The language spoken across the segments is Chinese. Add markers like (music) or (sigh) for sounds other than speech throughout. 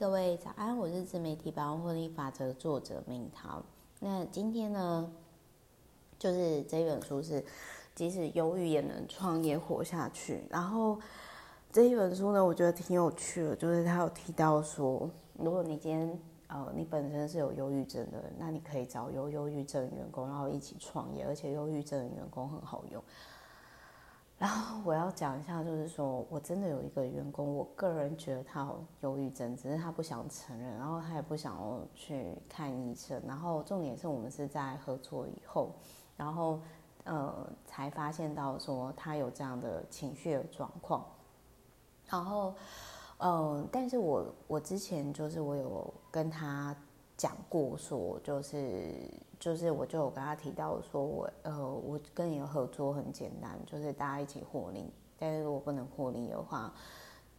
各位早安，我是自媒体百万获利法则作者明桃。那今天呢，就是这本书是即使忧郁也能创业活下去。然后这一本书呢，我觉得挺有趣的，就是他有提到说，如果你今天呃你本身是有忧郁症的人，那你可以找有忧郁症员工，然后一起创业，而且忧郁症的员工很好用。然后我要讲一下，就是说我真的有一个员工，我个人觉得他有忧郁症，只是他不想承认，然后他也不想要去看医生。然后重点是我们是在合作以后，然后呃才发现到说他有这样的情绪的状况。然后嗯、呃，但是我我之前就是我有跟他讲过说，就是。就是我就有跟他提到说我，呃，我跟你的合作很简单，就是大家一起获利。但是如果不能获利的话，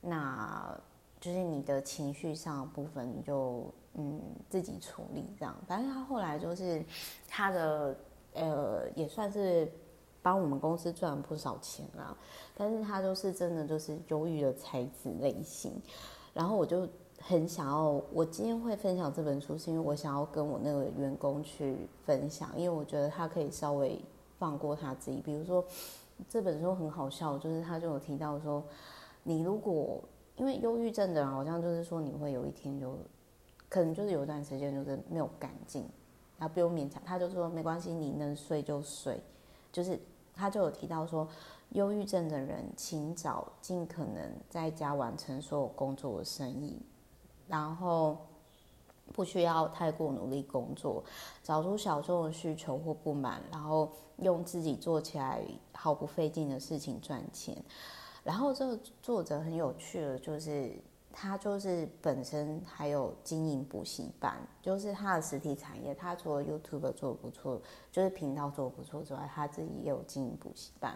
那就是你的情绪上部分你就嗯自己处理这样。反正他后来就是他的呃也算是帮我们公司赚了不少钱啦。但是他就是真的就是忧郁的才子类型，然后我就。很想要，我今天会分享这本书，是因为我想要跟我那个员工去分享，因为我觉得他可以稍微放过他自己。比如说，这本书很好笑，就是他就有提到说，你如果因为忧郁症的人，好像就是说你会有一天就，可能就是有一段时间就是没有干劲，然后不用勉强，他就说没关系，你能睡就睡，就是他就有提到说，忧郁症的人请早尽可能在家完成所有工作的生意。然后不需要太过努力工作，找出小众的需求或不满，然后用自己做起来毫不费劲的事情赚钱。然后这个作者很有趣的，就是他就是本身还有经营补习班，就是他的实体产业。他除了 YouTube 做的不错，就是频道做的不错之外，他自己也有经营补习班。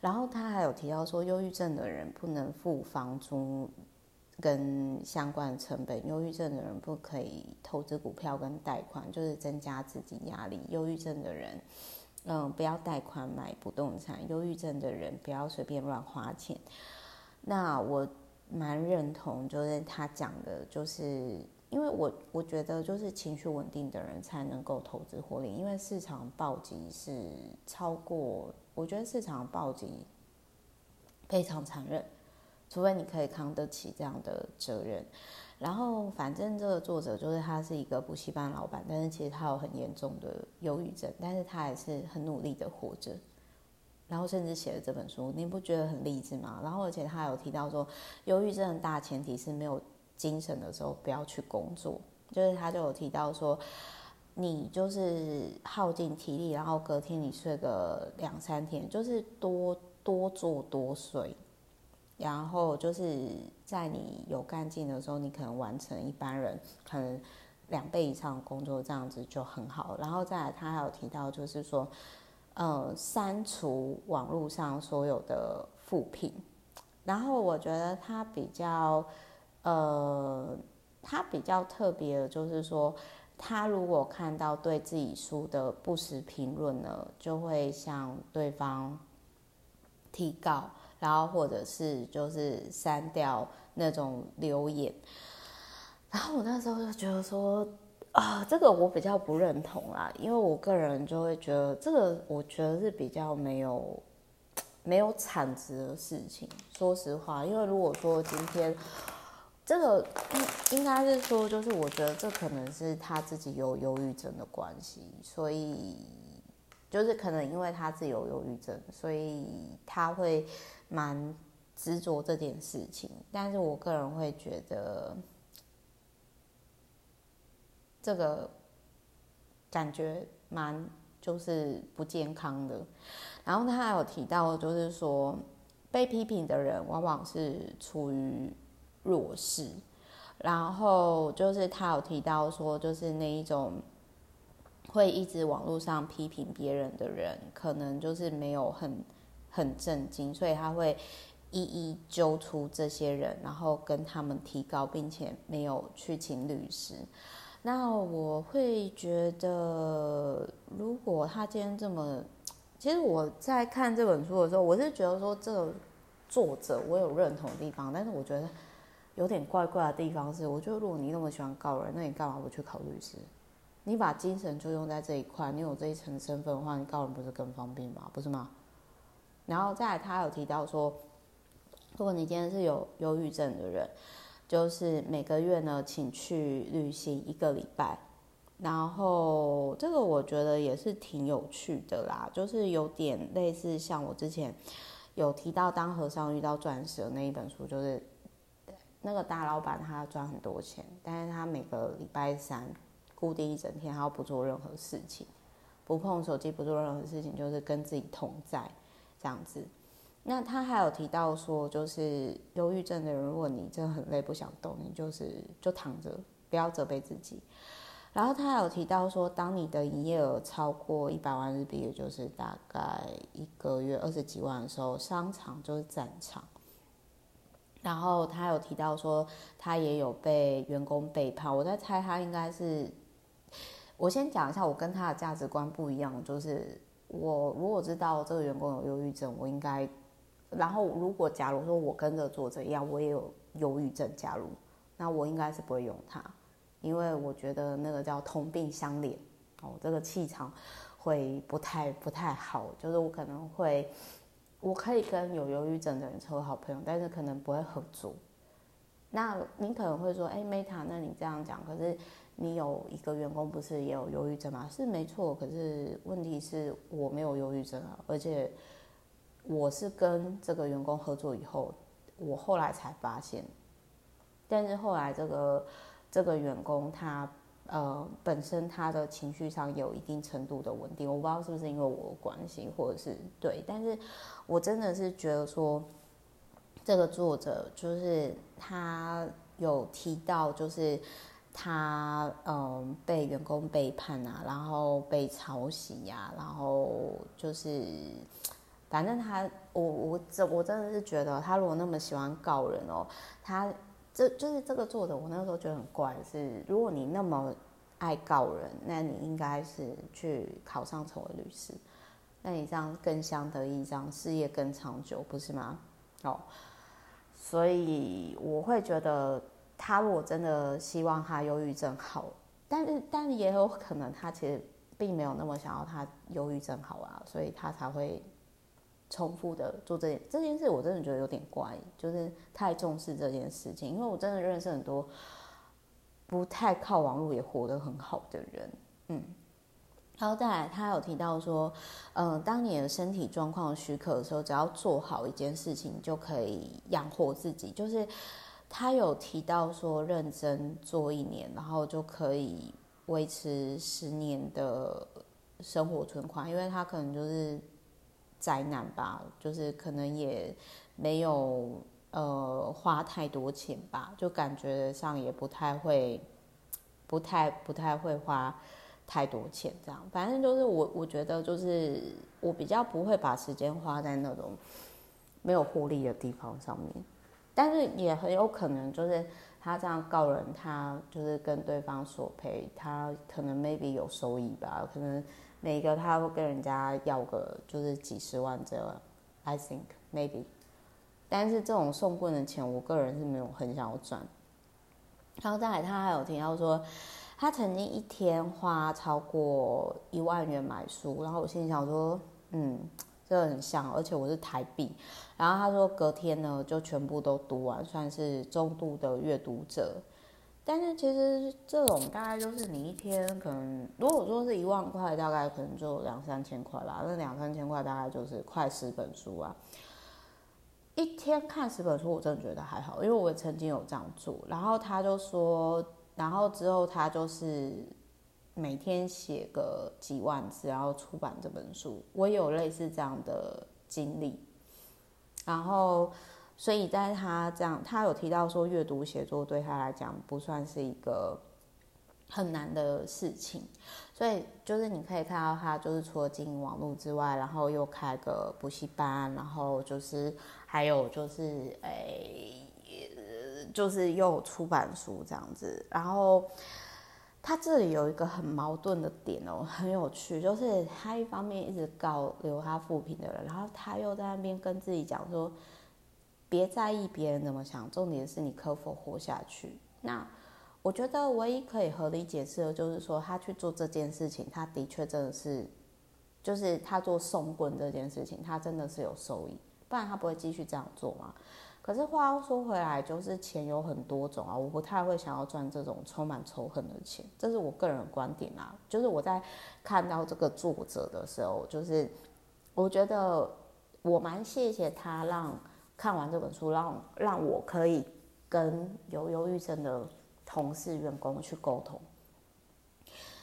然后他还有提到说，忧郁症的人不能付房租。跟相关的成本，忧郁症的人不可以投资股票跟贷款，就是增加资金压力。忧郁症的人，嗯，不要贷款买不动产。忧郁症的人不要随便乱花钱。那我蛮认同，就是他讲的，就是因为我我觉得，就是情绪稳定的人才能够投资获利，因为市场暴击是超过，我觉得市场暴击非常残忍。除非你可以扛得起这样的责任，然后反正这个作者就是他是一个补习班老板，但是其实他有很严重的忧郁症，但是他还是很努力的活着，然后甚至写了这本书，你不觉得很励志吗？然后而且他有提到说，忧郁症的大前提是没有精神的时候不要去工作，就是他就有提到说，你就是耗尽体力，然后隔天你睡个两三天，就是多多做多睡。然后就是在你有干劲的时候，你可能完成一般人可能两倍以上的工作，这样子就很好。然后再来，他还有提到，就是说，呃，删除网络上所有的负评。然后我觉得他比较，呃，他比较特别的就是说，他如果看到对自己书的不实评论呢，就会向对方提告。然后或者是就是删掉那种留言，然后我那时候就觉得说啊，这个我比较不认同啦，因为我个人就会觉得这个我觉得是比较没有没有产值的事情。说实话，因为如果说今天这个应应该是说，就是我觉得这可能是他自己有忧郁症的关系，所以就是可能因为他自己有忧郁症，所以他会。蛮执着这件事情，但是我个人会觉得这个感觉蛮就是不健康的。然后他还有提到，就是说被批评的人往往是处于弱势。然后就是他有提到说，就是那一种会一直网络上批评别人的人，可能就是没有很。很震惊，所以他会一一揪出这些人，然后跟他们提高，并且没有去请律师。那我会觉得，如果他今天这么，其实我在看这本书的时候，我是觉得说这个作者我有认同的地方，但是我觉得有点怪怪的地方是，我觉得如果你那么喜欢告人，那你干嘛不去考律师？你把精神就用在这一块，你有这一层身份的话，你告人不是更方便吗？不是吗？然后再来，他有提到说，如果你今天是有忧郁症的人，就是每个月呢，请去旅行一个礼拜。然后这个我觉得也是挺有趣的啦，就是有点类似像我之前有提到《当和尚遇到钻石》的那一本书，就是那个大老板他赚很多钱，但是他每个礼拜三固定一整天，他要不做任何事情，不碰手机，不做任何事情，就是跟自己同在这样子。那他还有提到说，就是忧郁症的人，如果你真的很累不想动，你就是就躺着，不要责备自己。然后他还有提到说，当你的营业额超过一百万日币，也就是大概一个月二十几万的时候，商场就是战场。然后他有提到说，他也有被员工背叛。我在猜他应该是，我先讲一下，我跟他的价值观不一样，就是我如果知道这个员工有忧郁症，我应该，然后如果假如说我跟着作者一样，我也有忧郁症，假如，那我应该是不会用他。因为我觉得那个叫同病相怜哦，这个气场会不太不太好。就是我可能会，我可以跟有忧郁症的人成为好朋友，但是可能不会合作。那你可能会说，哎，Meta，那你这样讲，可是你有一个员工不是也有忧郁症吗？是没错，可是问题是我没有忧郁症啊，而且我是跟这个员工合作以后，我后来才发现，但是后来这个。这个员工他呃本身他的情绪上有一定程度的稳定，我不知道是不是因为我关系，或者是对，但是我真的是觉得说，这个作者就是他有提到，就是他嗯、被员工背叛啊，然后被抄袭呀，然后就是反正他我我这我真的是觉得他如果那么喜欢告人哦，他。这就是这个作者，我那时候觉得很怪，是如果你那么爱告人，那你应该是去考上成为律师，那你这样更相得益彰，事业更长久，不是吗？哦，所以我会觉得他如果真的希望他忧郁症好，但是但也有可能他其实并没有那么想要他忧郁症好啊，所以他才会。重复的做这件这件事，我真的觉得有点怪，就是太重视这件事情。因为我真的认识很多不太靠网络也活得很好的人，嗯。然后再来，他有提到说，嗯、当你的身体状况许可的时候，只要做好一件事情，就可以养活自己。就是他有提到说，认真做一年，然后就可以维持十年的生活存款，因为他可能就是。灾难吧，就是可能也没有呃花太多钱吧，就感觉上也不太会，不太不太会花太多钱这样。反正就是我我觉得就是我比较不会把时间花在那种没有获利的地方上面，但是也很有可能就是他这样告人，他就是跟对方索赔，他可能 maybe 有收益吧，可能。每个他会跟人家要个就是几十万这样，I think maybe，但是这种送棍的钱，我个人是没有很想要赚。然后再来，他还有提到说，他曾经一天花超过一万元买书，然后我心里想说，嗯，这很像，而且我是台币。然后他说隔天呢就全部都读完，算是中度的阅读者。但是其实这种大概就是你一天可能，如果说是一万块，大概可能就两三千块吧。那两三千块大概就是快十本书啊。一天看十本书，我真的觉得还好，因为我也曾经有这样做。然后他就说，然后之后他就是每天写个几万字，然后出版这本书。我有类似这样的经历，然后。所以在他这样，他有提到说，阅读写作对他来讲不算是一个很难的事情。所以就是你可以看到他，就是除了经营网络之外，然后又开个补习班，然后就是还有就是诶、就是又出版书这样子。然后他这里有一个很矛盾的点哦，很有趣，就是他一方面一直告留他负评的人，然后他又在那边跟自己讲说。别在意别人怎么想，重点是你可否活下去。那我觉得唯一可以合理解释的就是说，他去做这件事情，他的确真的是，就是他做送棍这件事情，他真的是有收益，不然他不会继续这样做嘛。可是话又说回来，就是钱有很多种啊，我不太会想要赚这种充满仇恨的钱，这是我个人的观点啊。就是我在看到这个作者的时候，就是我觉得我蛮谢谢他让看完这本书，让让我可以跟有忧郁症的同事员工去沟通，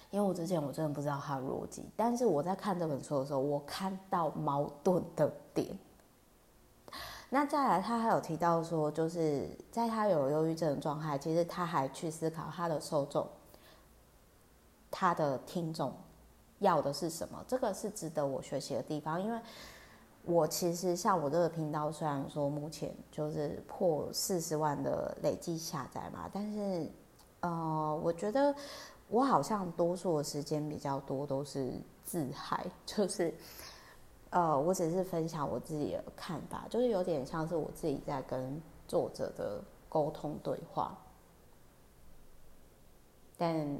因为我之前我真的不知道他的逻辑，但是我在看这本书的时候，我看到矛盾的点。那再来，他还有提到说，就是在他有忧郁症的状态，其实他还去思考他的受众、他的听众要的是什么，这个是值得我学习的地方。因为我其实像我这个频道，虽然说目前就是破四十万的累计下载嘛，但是呃，我觉得我好像多数的时间比较多都是自嗨，(laughs) 就是。呃，我只是分享我自己的看法，就是有点像是我自己在跟作者的沟通对话。但，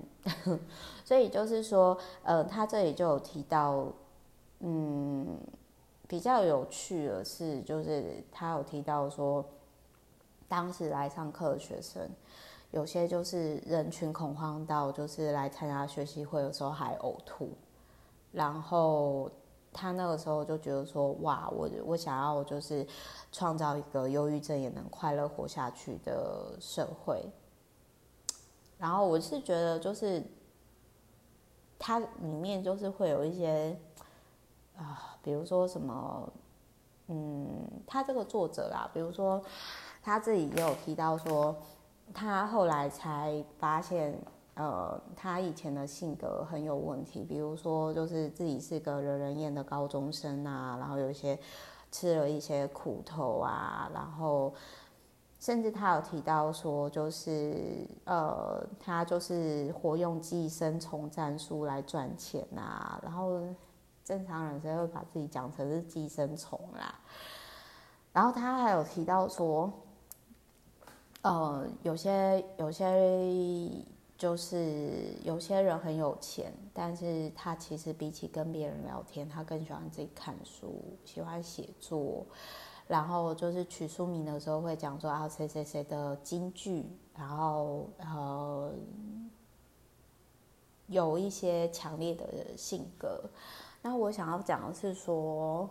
(laughs) 所以就是说，呃，他这里就有提到，嗯，比较有趣的是，就是他有提到说，当时来上课的学生，有些就是人群恐慌到，就是来参加学习会的时候还呕吐，然后。他那个时候就觉得说，哇，我我想要就是创造一个忧郁症也能快乐活下去的社会。然后我是觉得就是，它里面就是会有一些啊，比如说什么，嗯，他这个作者啦，比如说他自己也有提到说，他后来才发现。呃，他以前的性格很有问题，比如说就是自己是个惹人厌的高中生啊，然后有一些吃了一些苦头啊，然后甚至他有提到说，就是呃，他就是活用寄生虫战术来赚钱啊，然后正常人谁会把自己讲成是寄生虫啦？然后他还有提到说，呃，有些有些。就是有些人很有钱，但是他其实比起跟别人聊天，他更喜欢自己看书，喜欢写作。然后就是取书名的时候会讲说啊谁谁谁的金句，然后呃有一些强烈的性格。那我想要讲的是说，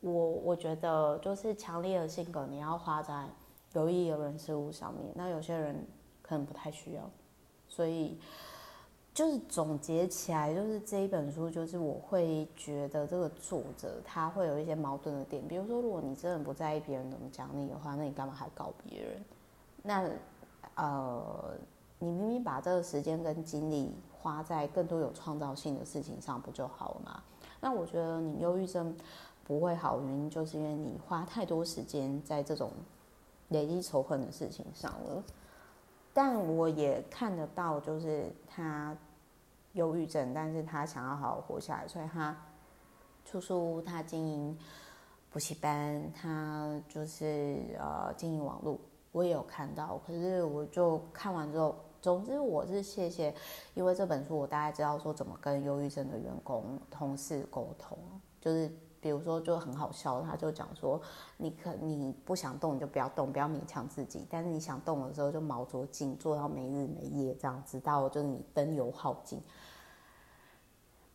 我我觉得就是强烈的性格你要花在有意义的人事物上面，那有些人可能不太需要。所以，就是总结起来，就是这一本书，就是我会觉得这个作者他会有一些矛盾的点。比如说，如果你真的不在意别人怎么讲你的话，那你干嘛还搞别人？那呃，你明明把这个时间跟精力花在更多有创造性的事情上，不就好了吗？那我觉得你忧郁症不会好，原因就是因为你花太多时间在这种累积仇恨的事情上了。但我也看得到，就是他忧郁症，但是他想要好好活下来，所以他出书，他经营补习班，他就是呃经营网络，我也有看到。可是我就看完之后，总之我是谢谢，因为这本书我大概知道说怎么跟忧郁症的员工同事沟通，就是。比如说就很好笑，他就讲说，你可你不想动你就不要动，不要勉强自己。但是你想动的时候就卯足劲做到没日没夜这样，直到就是你灯油耗尽。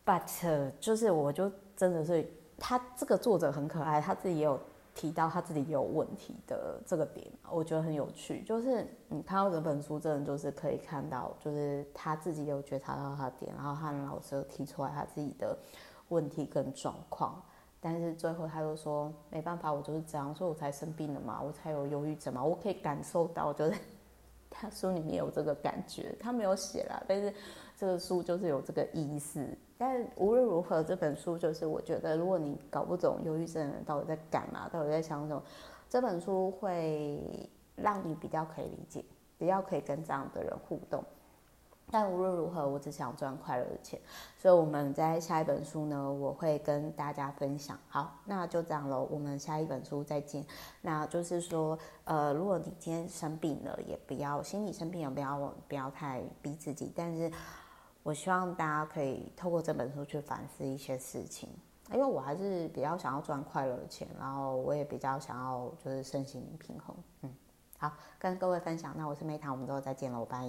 But 就是我就真的是他这个作者很可爱，他自己也有提到他自己也有问题的这个点，我觉得很有趣。就是你看到这本书，真的就是可以看到，就是他自己有觉察到他的点，然后他老师提出来他自己的问题跟状况。但是最后他就说没办法，我就是这样，所以我才生病了嘛，我才有忧郁症嘛。我可以感受到，就是 (laughs) 他书里面有这个感觉，他没有写啦，但是这个书就是有这个意思。但无论如何，这本书就是我觉得，如果你搞不懂忧郁症的人到底在干嘛，到底在想什么，这本书会让你比较可以理解，比较可以跟这样的人互动。但无论如何，我只想赚快乐的钱。所以我们在下一本书呢，我会跟大家分享。好，那就这样喽，我们下一本书再见。那就是说，呃，如果你今天生病了，也不要心理生病也不要不要太逼自己。但是我希望大家可以透过这本书去反思一些事情，因为我还是比较想要赚快乐的钱，然后我也比较想要就是身心平衡。嗯，好，跟各位分享。那我是梅塔，我们之后再见了，我，拜。